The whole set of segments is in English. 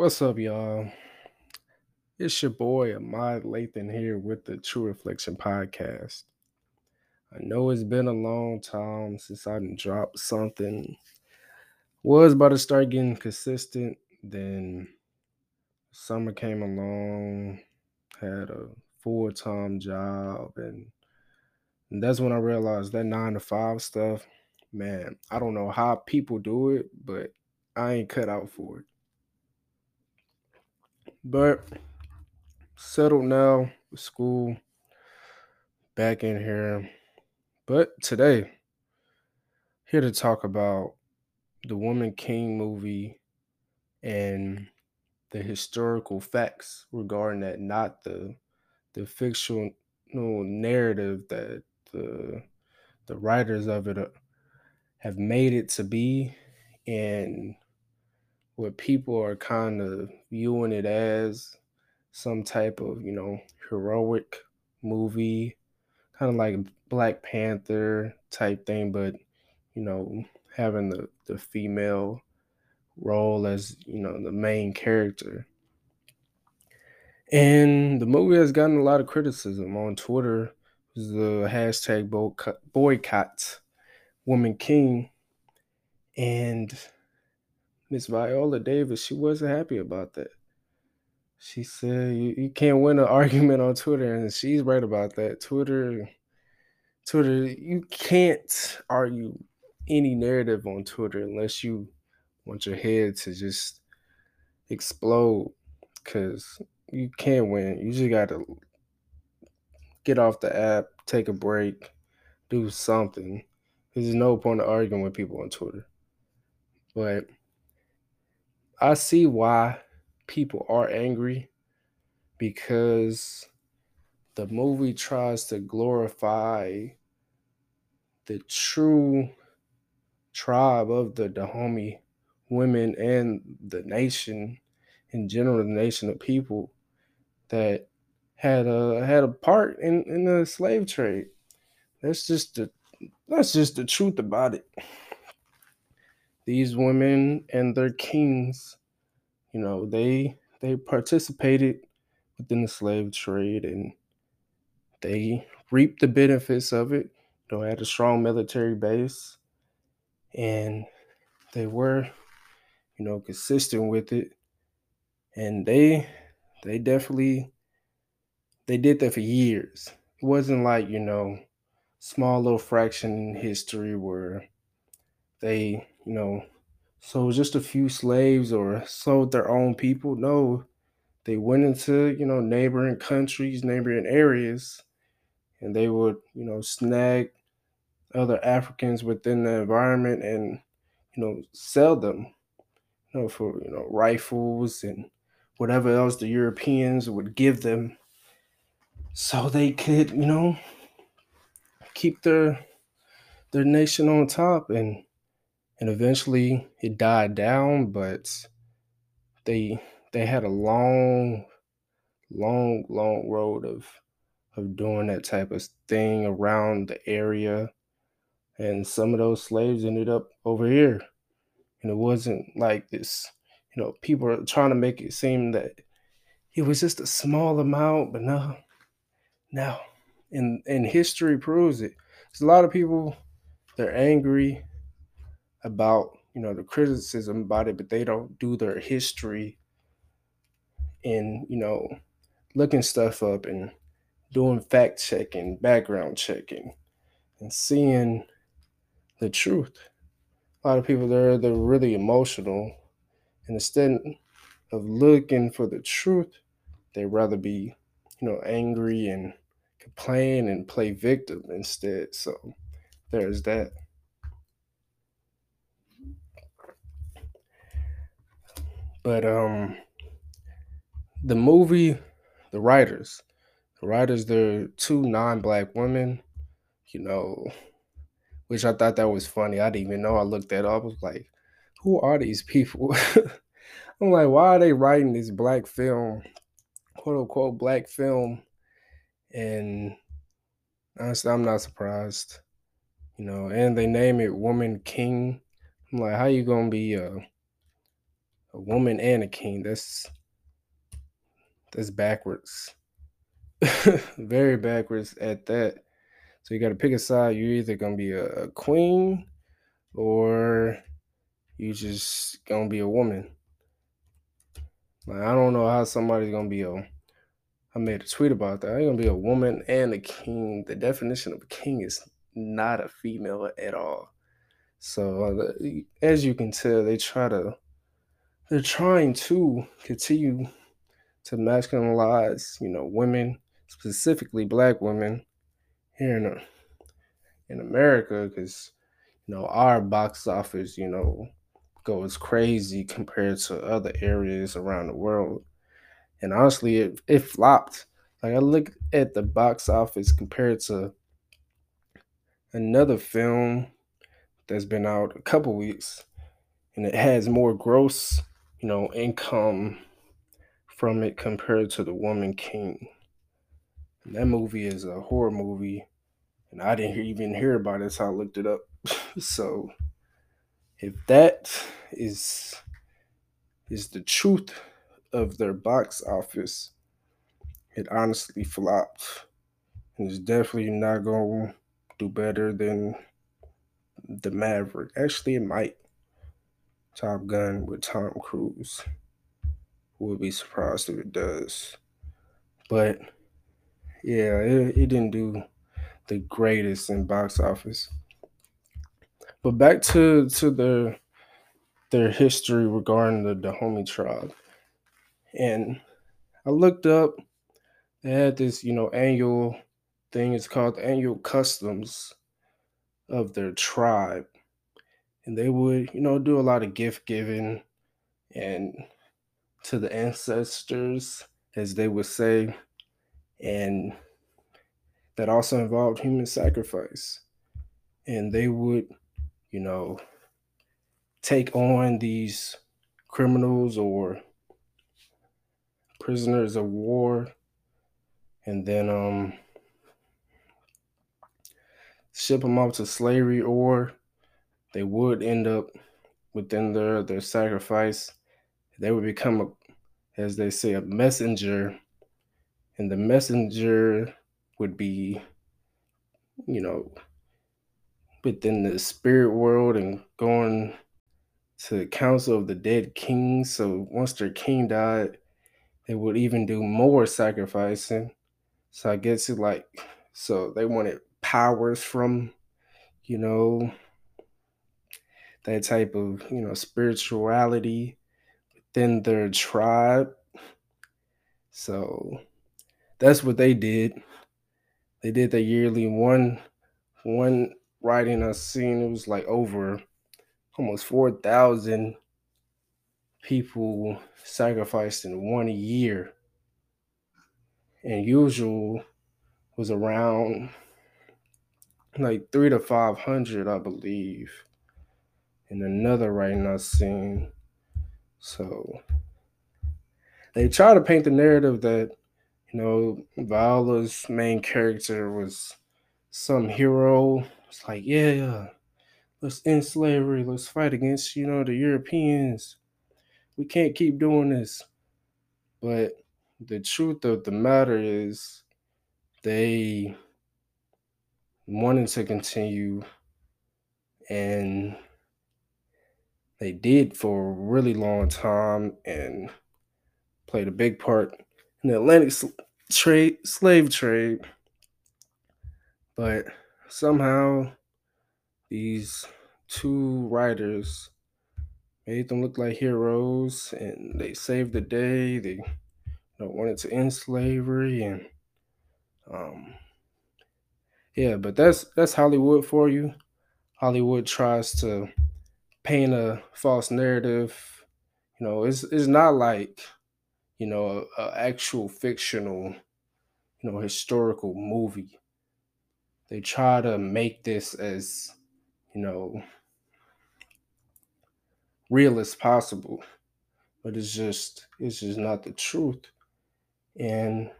What's up, y'all? It's your boy Ahmad Lathan here with the True Reflection Podcast. I know it's been a long time since I dropped something. Was about to start getting consistent, then summer came along, had a full-time job, and, and that's when I realized that nine to five stuff, man, I don't know how people do it, but I ain't cut out for it. But settled now with school, back in here. But today, here to talk about the Woman King movie and the historical facts regarding that, not the the fictional narrative that the the writers of it uh, have made it to be and what people are kind of viewing it as some type of, you know, heroic movie, kind of like Black Panther type thing, but you know, having the, the female role as, you know, the main character. And the movie has gotten a lot of criticism on Twitter. The hashtag boycott Woman King. And Miss Viola Davis, she wasn't happy about that. She said you, you can't win an argument on Twitter, and she's right about that. Twitter, Twitter, you can't argue any narrative on Twitter unless you want your head to just explode, because you can't win. You just got to get off the app, take a break, do something. There's no point of arguing with people on Twitter. But I see why people are angry because the movie tries to glorify the true tribe of the Dahomey women and the nation in general, the nation of people that had a had a part in, in the slave trade. That's just the that's just the truth about it. These women and their kings you know, they they participated within the slave trade and they reaped the benefits of it. Know, had a strong military base and they were, you know, consistent with it. And they they definitely they did that for years. It wasn't like, you know, small little fraction in history where they, you know, so just a few slaves or sold their own people. No, they went into, you know, neighboring countries, neighboring areas, and they would, you know, snag other Africans within the environment and, you know, sell them, you know, for, you know, rifles and whatever else the Europeans would give them so they could, you know, keep their their nation on top and and eventually it died down but they they had a long long long road of of doing that type of thing around the area. And some of those slaves ended up over here. And it wasn't like this you know people are trying to make it seem that it was just a small amount but no. No and and history proves it. There's a lot of people they're angry about you know the criticism about it, but they don't do their history and you know looking stuff up and doing fact checking, background checking, and seeing the truth. A lot of people there they're really emotional, and instead of looking for the truth, they'd rather be you know angry and complain and play victim instead. So there's that. But um the movie, the writers, the writers, they're two non-black women, you know, which I thought that was funny. I didn't even know. I looked that up. I was like, who are these people? I'm like, why are they writing this black film, quote unquote black film? And honestly, I'm not surprised. You know, and they name it Woman King. I'm like, how you gonna be a a woman and a king. That's that's backwards. Very backwards at that. So you got to pick a side. You're either gonna be a, a queen or you just gonna be a woman. Like I don't know how somebody's gonna be a. I made a tweet about that. I'm gonna be a woman and a king. The definition of a king is not a female at all. So uh, as you can tell, they try to. They're trying to continue to masculinize, you know, women, specifically black women, here in uh, in America, because you know our box office, you know, goes crazy compared to other areas around the world. And honestly, it, it flopped. Like I look at the box office compared to another film that's been out a couple weeks, and it has more gross, you know, income from it compared to The Woman King. And that movie is a horror movie, and I didn't even hear about it, so I looked it up. so if that is is the truth of their box office, it honestly flopped. And it's definitely not gonna do better than the Maverick. Actually it might. Top Gun with Tom Cruise. Would be surprised if it does. But yeah, it, it didn't do the greatest in box office. But back to to their their history regarding the Dahomey tribe. And I looked up, they had this, you know, annual thing. It's called annual customs of their tribe. And they would, you know, do a lot of gift giving and to the ancestors, as they would say. And that also involved human sacrifice. And they would, you know, take on these criminals or prisoners of war and then um ship them off to slavery or they would end up within their their sacrifice. They would become a as they say a messenger. And the messenger would be you know within the spirit world and going to the council of the dead kings so once their king died they would even do more sacrificing. So I guess it like so they wanted powers from, you know, that type of, you know, spirituality within their tribe. So that's what they did. They did the yearly one one writing I seen it was like over almost four thousand people sacrificed in one year. And usual was around like three to five hundred, I believe. And another writing I seen. So they try to paint the narrative that, you know, Viola's main character was some hero. It's like, yeah, let's end slavery, let's fight against, you know, the Europeans we can't keep doing this. But the truth of the matter is, they wanted to continue and they did for a really long time and played a big part in the Atlantic trade slave trade. But somehow these two writers made them look like heroes and they saved the day. They you know, wanted to end slavery and um yeah, but that's that's Hollywood for you. Hollywood tries to paint a false narrative. You know, it's it's not like you know a, a actual fictional, you know, historical movie. They try to make this as you know real as possible. But it's just it's just not the truth. And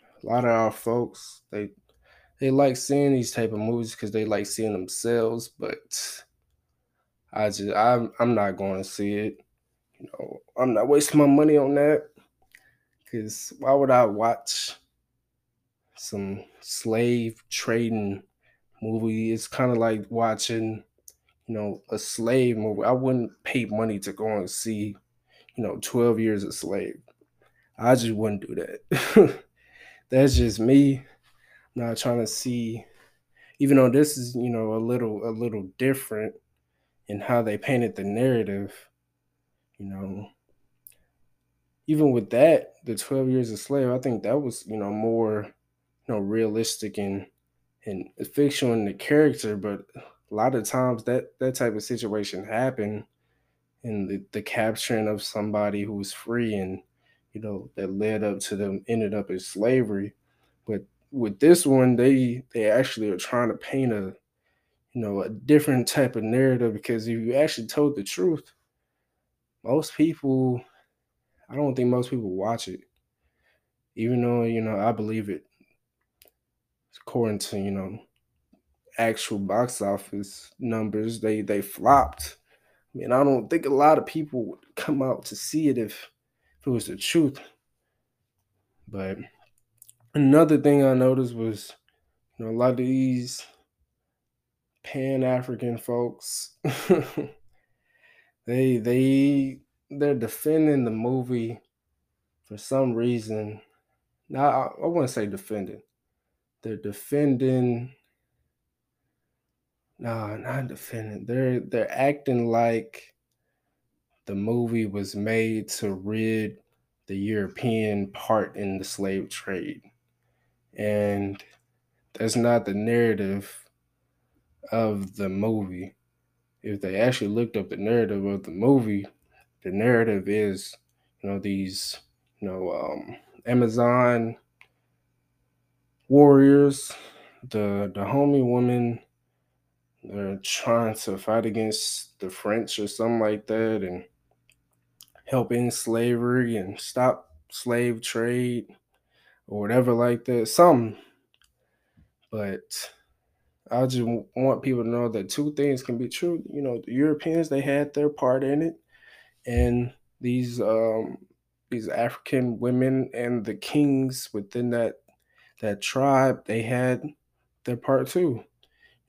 a lot of our folks, they they like seeing these type of movies because they like seeing themselves, but I just I'm I'm not going to see it. you know, I'm not wasting my money on that. Cause why would I watch some slave trading movie? It's kind of like watching, you know, a slave movie. I wouldn't pay money to go and see, you know, 12 years a slave. I just wouldn't do that. That's just me. Not trying to see, even though this is, you know, a little a little different in how they painted the narrative, you know. Even with that, the 12 years a slave, I think that was, you know, more, you know, realistic and and fictional in the character, but a lot of times that that type of situation happened in the, the capturing of somebody who was free and you know that led up to them ended up in slavery but with this one they they actually are trying to paint a you know a different type of narrative because if you actually told the truth most people i don't think most people watch it even though you know i believe it according to you know actual box office numbers they they flopped I mean, I don't think a lot of people would come out to see it if if it was the truth. But another thing I noticed was, you know, a lot of these Pan African folks, they they they're defending the movie for some reason. Now I, I wouldn't say defending. They're defending. No, not defending. They're they're acting like the movie was made to rid the European part in the slave trade. And that's not the narrative of the movie. If they actually looked up the narrative of the movie, the narrative is, you know, these, you know, um, Amazon warriors, the Dahomey woman, they're trying to fight against the French or something like that, and help end slavery and stop slave trade or whatever like that. Some, but I just want people to know that two things can be true. You know, the Europeans they had their part in it, and these um, these African women and the kings within that that tribe they had their part too.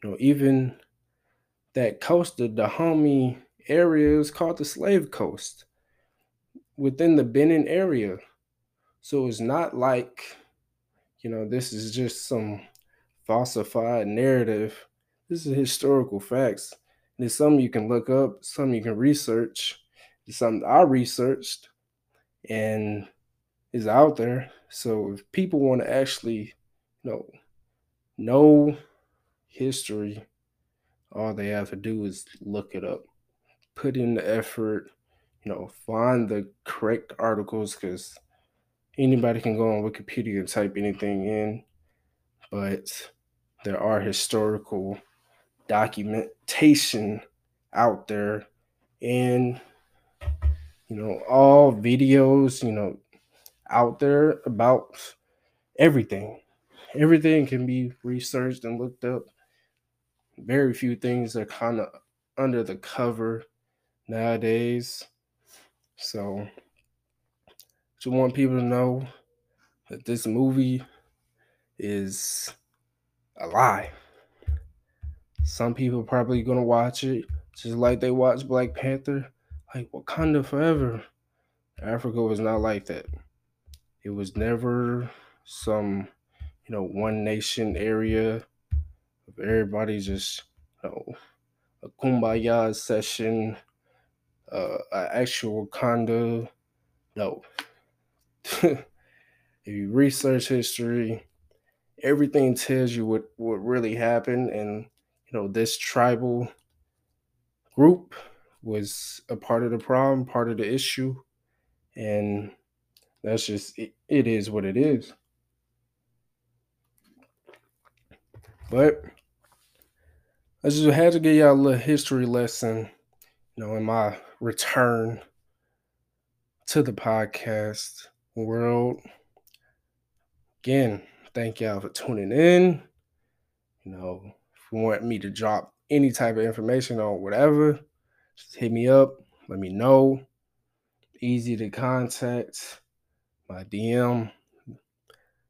You know, even that coast, the Dahomey area, is called the Slave Coast within the Benin area. So it's not like, you know, this is just some falsified narrative. This is historical facts. And it's something you can look up, something you can research. It's something I researched and is out there. So if people want to actually, you know, know history, all they have to do is look it up, put in the effort, you know, find the correct articles because anybody can go on Wikipedia and type anything in, but there are historical documentation out there. And you know all videos you know out there about everything. Everything can be researched and looked up. Very few things are kind of under the cover nowadays. So, just want people to know that this movie is lie. Some people probably gonna watch it just like they watch Black Panther, like Wakanda Forever. Africa was not like that. It was never some, you know, one nation area of everybody just, you know, a kumbaya session uh, an actual Wakanda. No. if you research history, everything tells you what, what really happened. And, you know, this tribal group was a part of the problem, part of the issue. And that's just, it, it is what it is. But I just had to give y'all a little history lesson, you know, in my return to the podcast world. Again, thank y'all for tuning in. You know, if you want me to drop any type of information on whatever, just hit me up. Let me know. Easy to contact. My DM.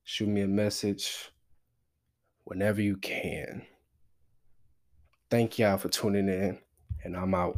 Shoot me a message whenever you can. Thank y'all for tuning in, and I'm out.